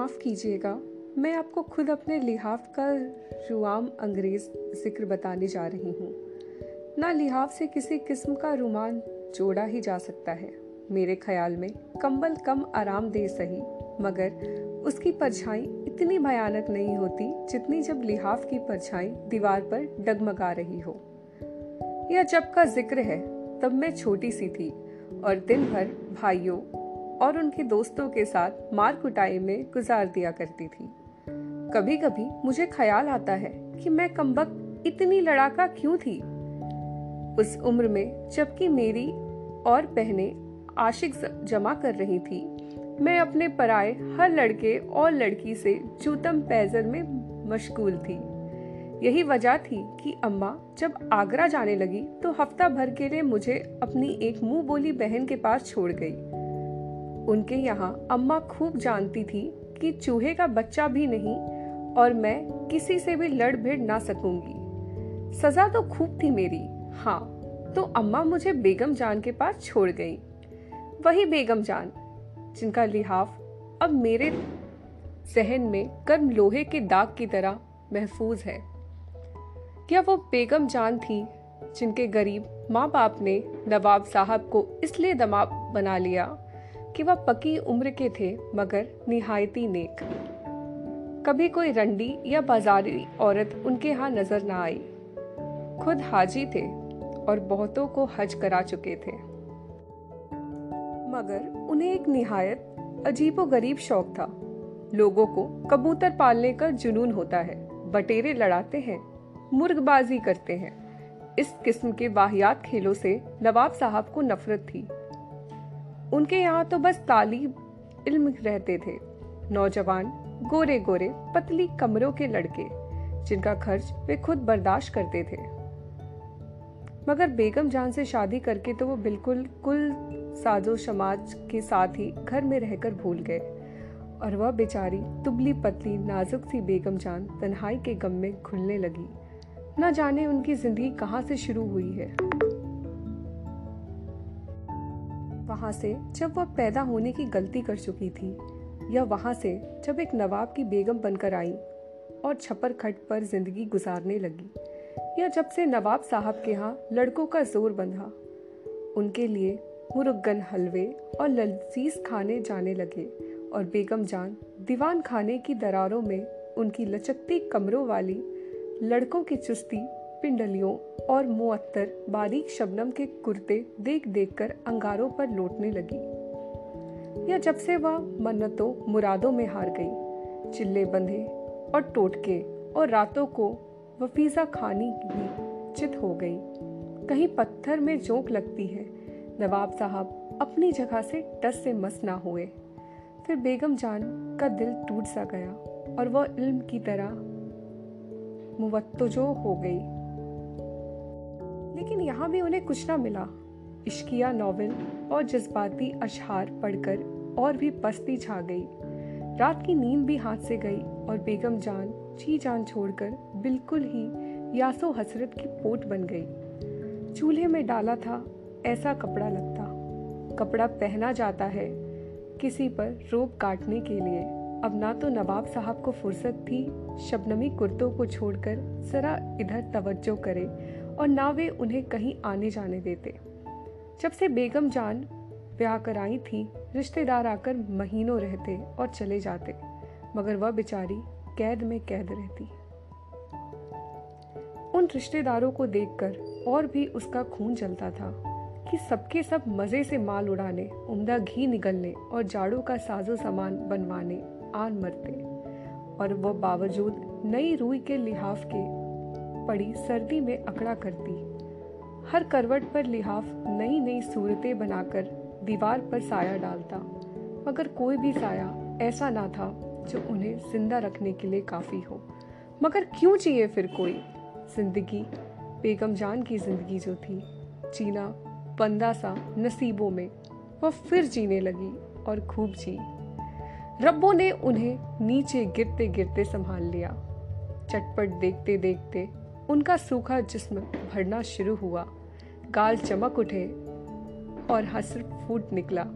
माफ़ कीजिएगा, मैं आपको खुद अपने लिहाफ का रुआम अंग्रेज़ ज़िक्र बताने जा रही हूँ। ना लिहाफ से किसी किस्म का रुमान जोड़ा ही जा सकता है। मेरे ख्याल में कंबल कम आराम दे सही, मगर उसकी परछाई इतनी भयानक नहीं होती जितनी जब लिहाफ की परछाई दीवार पर डगमगा रही हो। यह जब का ज़िक्र है, तब मैं छोटी सी थी और दिन भर भाइयों और उनके दोस्तों के साथ मार कुटाई में गुजार दिया करती थी। कभी कभी मुझे ख्याल आता है कि मैं कमबक इतनी लड़ाका क्यों थी? उस उम्र में जबकि मेरी और बहनें आशिक जमा कर रही थी, मैं अपने पराए हर लड़के और लड़की से जूतम पैजर में मशगूल थी। यही वजह थी कि अम्मा जब आगरा जाने लगी तो हफ़्ता भर के लिए मुझे अपनी एक मुँह बोली बहन के पास छोड़ गई। उनके यहाँ अम्मा खूब जानती थी कि चूहे का बच्चा भी नहीं और मैं किसी से भी लड़ भिड़ ना सकूँगी। सजा तो खूब थी मेरी। हाँ तो अम्मा मुझे बेगम जान के पास छोड़ गई। वही बेगम जान, जिनका लिहाफ अब मेरे जहन में गर्म लोहे के दाग की तरह महफूज है। क्या वो बेगम जान थी, जिनके गरीब माँ बाप ने नवाब साहब को इसलिए दमाब बना लिया कि वह पकी उम्र के थे, मगर निहायती नेक। कभी कोई रंडी या बाजारी औरत उनके यहाँ नज़र ना आई। खुद हाजी थे और बहुतों को हज करा चुके थे। मगर उन्हें एक निहायत अजीबो गरीब शौक था। लोगों को कबूतर पालने का जुनून होता है, बटेरे लड़ाते हैं, मुर्गबाजी करते हैं। इस किस्म के वाहियात खेलों से नवाब साहब को नफरत थी। उनके यहाँ तो बस तालीब इल्म रहते थे। नौजवान गोरे गोरे पतली कमरों के लड़के, जिनका खर्च वे खुद बर्दाश्त करते थे। मगर बेगम जान से शादी करके तो वो बिल्कुल कुल साजो समाज के साथ ही घर में रहकर भूल गए। और वह बेचारी, तुबली पतली, नाजुक सी बेगम जान तन्हाई के गम में खुलने लगी। न जाने उनकी ज़िंदगी कहाँ से शुरू हुई है। वहाँ से जब वह पैदा होने की गलती कर चुकी थी, या वहाँ से जब एक नवाब की बेगम बनकर आई और छपर खट पर ज़िंदगी गुजारने लगी, या जब से नवाब साहब के यहाँ लड़कों का ज़ोर बंधा, उनके लिए मुरुगन हलवे और लजीज खाने जाने लगे और बेगम जान दीवान खाने की दरारों में उनकी लचकती कमरों वाली लड़कों की चुस्ती पिंडलियों और मुअत्तर बारीक शबनम के कुर्ते देख देख कर अंगारों पर लौटने लगी। या जब से वह मन्नतों, मुरादों में हार गई, चिल्ले बंधे और टोटके और रातों को वफीजा खानी भी चित हो गई। कहीं पत्थर में जोंक लगती है, नवाब साहब अपनी जगह से टस से मस ना हुए। फिर बेगम जान का दिल टूट सा गया और वह इल्म की तरह मुवत्तजो हो गई। लेकिन यहाँ भी उन्हें कुछ ना मिला। इश्किया नॉवेल और जज्बाती अशहार पढ़कर और भी पस्ती छा गई। रात की नींद भी हाथ से गई और बेगम जान, जी जान छोड़कर बिल्कुल ही यासो हसरत की पोट बन गई। चूल्हे में डाला था, ऐसा कपड़ा लगता। कपड़ा पहना जाता है किसी पर रोप काटने के लिए। अब ना तो नवाब साहब को फुर्सत थी, शबनमी कुर्तों को छोड़कर जरा इधर तवज्जो करे और ना वे उन्हें कहीं आने जाने देते। जब से बेगम जान ब्याह कराई थी, रिश्तेदार आकर महीनों रहते और चले जाते, मगर वह बेचारी कैद में कैद रहती। उन रिश्तेदारों को देखकर और भी उसका खून जलता था कि सबके सब मज़े से माल उड़ाने, उम्दा घी निगलने और जाड़ों का साजो सामान बनवाने आन मरते, और वह बावजूद नई रूई के लिहाफ के पड़ी, सर्दी में अकड़ा करती। हर करवट पर लिहाफ नई नई सूरतें बनाकर दीवार पर साया डालता। मगर कोई भी साया ऐसा ना था जो उन्हें ज़िंदा रखने के लिए काफ़ी हो। मगर क्यों चाहिए फिर कोई? ज़िंदगी, बेगम जान की ज़िंदगी जो थी। जीना बंदा सा नसीबों में, वह फिर जीने लगी और खूब जी। रब्बों ने उन्हें नीचे गिरते गिरते संभाल लिया। चटपट देखते देखते उनका सूखा जिस्म भरना शुरू हुआ। गाल चमक उठे और हसर फूट निकला।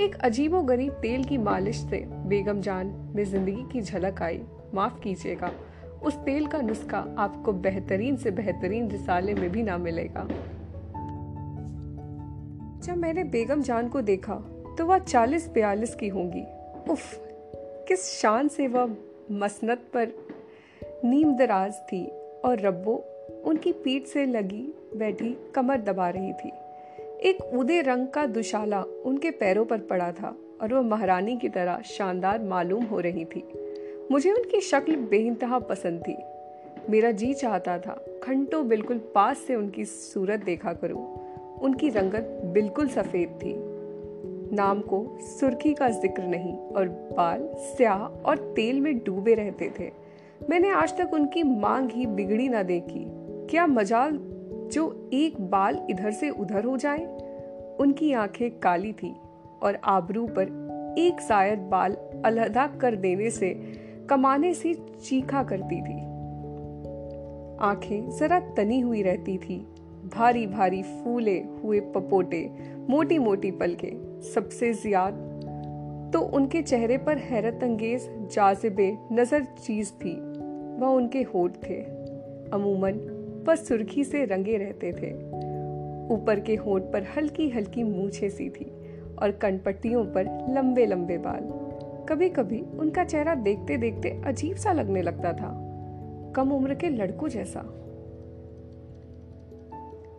एक अजीबो गरीब तेल की मालिश से बेगम जान में ज़िंदगी की झलक आई। माफ़ कीजिएगा, उस तेल का नुस्खा आपको बेहतरीन से बेहतरीन रिसाले में भी ना मिलेगा। जब मैंने बेगम जान को देखा तो वह चालीस बयालीस की होंगी। उफ, किस शान से वह मसनत पर नीम दराज थी। और रब्बो उनकी पीठ से लगी बैठी कमर दबा रही थी। एक उदे रंग का दुशाला उनके पैरों पर पड़ा था और वह महारानी की तरह शानदार मालूम हो रही थी। मुझे उनकी शक्ल बेइंतहा पसंद थी। मेरा जी चाहता था, घंटों बिल्कुल पास से उनकी सूरत देखा करूँ। उनकी रंगत बिल्कुल सफ़ेद थी। नाम को सुर्खी का ज़िक्र नहीं और बाल स्याह और तेल में डूबे रहते थे। मैंने आज तक उनकी मांग ही बिगड़ी ना देखी। क्या मजाल जो एक बाल इधर से उधर हो जाए? उनकी आँखें काली थी और आबरू पर एक शायद बाल अलहदा कर देने से कमाने से चीखा करती थी। आँखें जरा तनी हुई रहती थी, भारी भारी फूले हुए पपोटे, मोटी मोटी पलके, सबसे ज़्यादा। तो उनके चेहरे पर हैरत अंगेज, जाजिबे, नज़र चीज़ थी। वह उनके होठ थे। अमूमन पर सुर्खी से रंगे रहते थे। ऊपर के होठ पर हल्की हल्की मूछे सी थी और कनपट्टियों पर लंबे लंबे बाल। कभी कभी उनका चेहरा देखते देखते अजीब सा लगने लगता था। कम उम्र के लड़कों जैसा।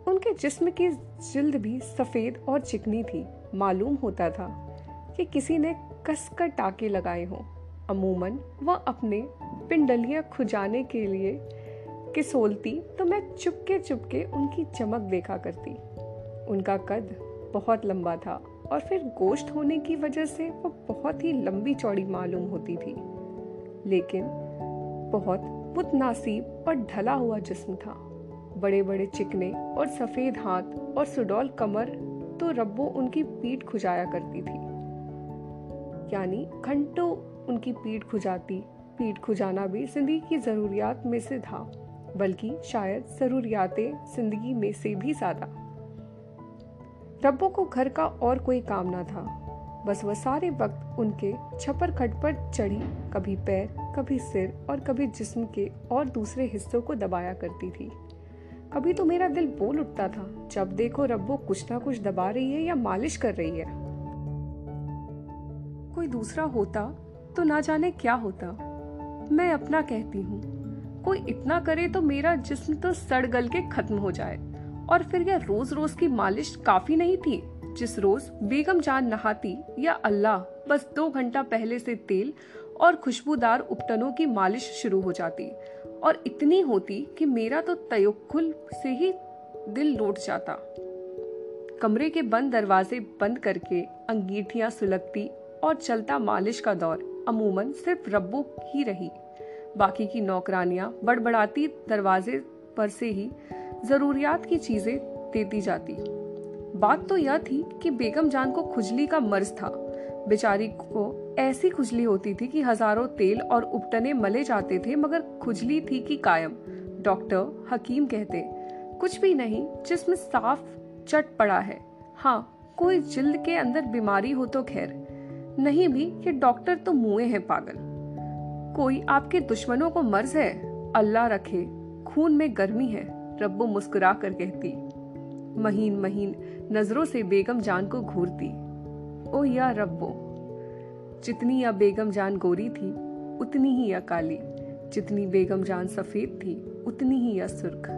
उनके जिस्म की जिल्द भी सफ़ेद और चिकनी थी। मालूम होता था कि किसी ने कसकर टाके लगाए हों। अमूमन वह अपने पिंडलियाँ खुजाने के लिए किसोलती तो मैं चुपके चुपके उनकी चमक देखा करती। उनका कद बहुत लंबा था और फिर गोश्त होने की वजह से वो बहुत ही लंबी चौड़ी मालूम होती थी। लेकिन बहुत पुतनासीब और ढला हुआ जिस्म था। बड़े बड़े चिकने और सफ़ेद हाथ और सुडौल कमर तो रब्बो उनकी पीठ खुजाया करती थी। यानी घंटों उनकी पीठ खुजाती पीठ खुजाना भी ज़िंदगी की जरूरियात में से था, बल्कि शायद ज़रूरियात ज़िंदगी में से भी ज़्यादा। रब्बो को घर का और कोई काम ना था, बस वह सारे वक्त उनके छपर खट पर चढ़ी, कभी पैर, कभी सिर और कभी जिस्म के और दूसरे हिस्सों को दबाया करती थी। कभी तो मेरा दिल बोल उठता था, जब देखो रब्बो कुछ ना कुछ दबा रही है या मालिश कर रही है। कोई दूसरा होता तो ना जाने क्या होता। मैं अपना कहती हूँ, कोई इतना करे तो मेरा जिस्म तो सड़ गल के खत्म हो जाए। और फिर यह रोज रोज की मालिश काफ़ी नहीं थी, जिस रोज बेगम जान नहाती या अल्लाह, बस दो घंटा पहले से तेल और खुशबूदार उपटनों की मालिश शुरू हो जाती। और इतनी होती कि मेरा तो तयक्कुल से ही दिल लौट जाता। कमरे के बंद दरवाजे बंद करके अंगीठियाँ सुलगती और चलता मालिश का दौर। अमूमन सिर्फ़ रब्बो ही रही। बाकी की नौकरानियाँ बड़बड़ाती दरवाजे पर से ही जरूरियात की चीज़ें देती जाती। बात तो यह थी कि बेगम जान को खुजली का मर्ज था। बेचारी को ऐसी खुजली होती थी कि हज़ारों तेल और उपटने मले जाते थे, मगर खुजली थी कि कायम। डॉक्टर हकीम कहते, कुछ भी नहीं, जिसमें साफ़ चट पड़ा है। हाँ कोई जिल्द के अंदर बीमारी हो तो खैर। नहीं भी कि डॉक्टर तो मुए हैं पागल। कोई आपके दुश्मनों को मर्ज है? अल्लाह रखे, खून में गर्मी है, रब्बो मुस्कुरा कर कहती। महीन महीन नज़रों से बेगम जान को घूरती। ओ या रब्बो, जितनी या बेगम जान गोरी थी, उतनी ही या काली। जितनी बेगम जान सफ़ेद थी, उतनी ही या सुर्ख।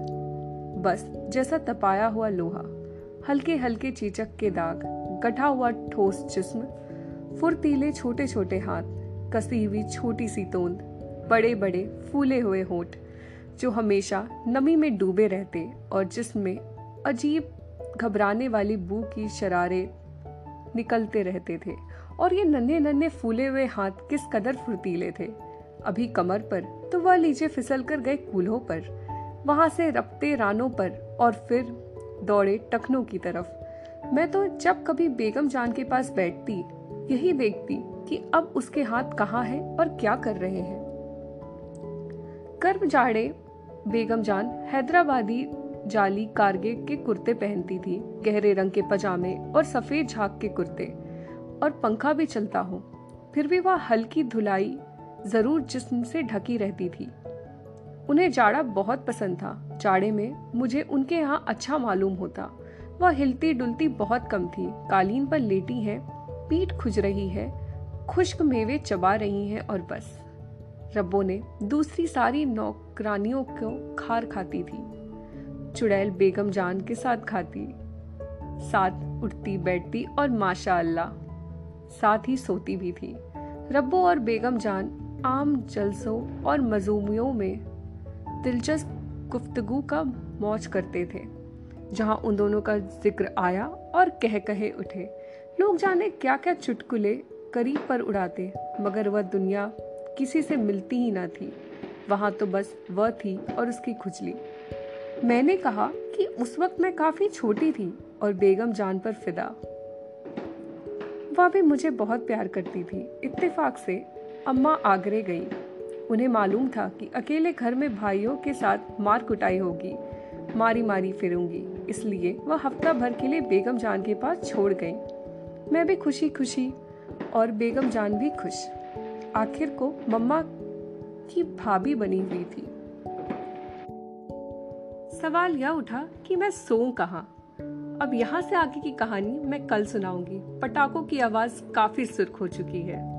बस, जैसा तपाया हुआ लोहा हल्के हल्के चीचक के दाग गठा हुआ ठोस जिस्म फुर्तीले छोटे छोटे हाथ कसी हुई छोटी सी तोंद बड़े बड़े फूले हुए होठ, जो हमेशा नमी में डूबे रहते और जिसमें अजीब घबराने वाली बू की शरारे निकलते रहते थे। और ये नन्हे नन्हे फूले हुए हाथ किस कदर फुर्तीले थे? अभी कमर पर तो वह नीचे फिसल कर गए कूल्हों पर, वहाँ से रपते रानों पर और फिर दौड़े टखनों की तरफ़। मैं तो जब कभी बेगम जान के पास बैठती यही देखती कि अब उसके हाथ कहाँ हैं और क्या कर रहे हैं। कर्म जाड़े बेगम जान हैदराबादी जाली कारगे के कुर्ते पहनती थी, गहरे रंग के पजामे और सफ़ेद झाक के कुर्ते, और पंखा भी चलता हो। फिर भी वह हल्की धुलाई ज़रूर जिस्म से ढकी रहती थी। उन्हें जाड़ा बहुत पसंद था। जाड़े में मुझे उनके यहाँ अच्छा मालूम होता। वह हिलती डुलती बहुत कम थी। कालीन पर लेटी है पीठ खुज रही है, खुश्क मेवे चबा रही हैं और बस। रब्बो ने दूसरी सारी नौकरानियों को खार खाती थी। चुड़ैल बेगम जान के साथ खाती, साथ उठती बैठती और माशा अल्लाह साथ ही सोती भी थी। रब्बो और बेगम जान आम जलसों और मजूमियों में दिलचस्प गुफ्तगु का मौज करते थे, जहाँ उन दोनों का ज़िक्र आया और कह कहे उठे। लोग जाने क्या क्या चुटकुले करीब पर उड़ाते, मगर वह दुनिया किसी से मिलती ही ना थी। वहाँ तो बस वह थी और उसकी खुजली। मैंने कहा कि उस वक्त मैं काफ़ी छोटी थी और बेगम जान पर फिदा। वह भी मुझे बहुत प्यार करती थी। इत्तेफाक से अम्मा आगरे गई। उन्हें मालूम था कि अकेले घर में भाइयों के साथ मार कुटाई होगी मारी मारी फिरूँगी। इसलिए वह हफ़्ता भर के लिए बेगम जान के पास छोड़ गई। मैं भी खुशी खुशी और बेगम जान भी खुश। आखिर को मम्मा की भाभी बनी हुई थी। सवाल यह उठा कि मैं सो कहा? अब यहाँ से आगे की कहानी मैं कल सुनाऊँगी। पटाखों की आवाज़ काफ़ी सुर्ख हो चुकी है।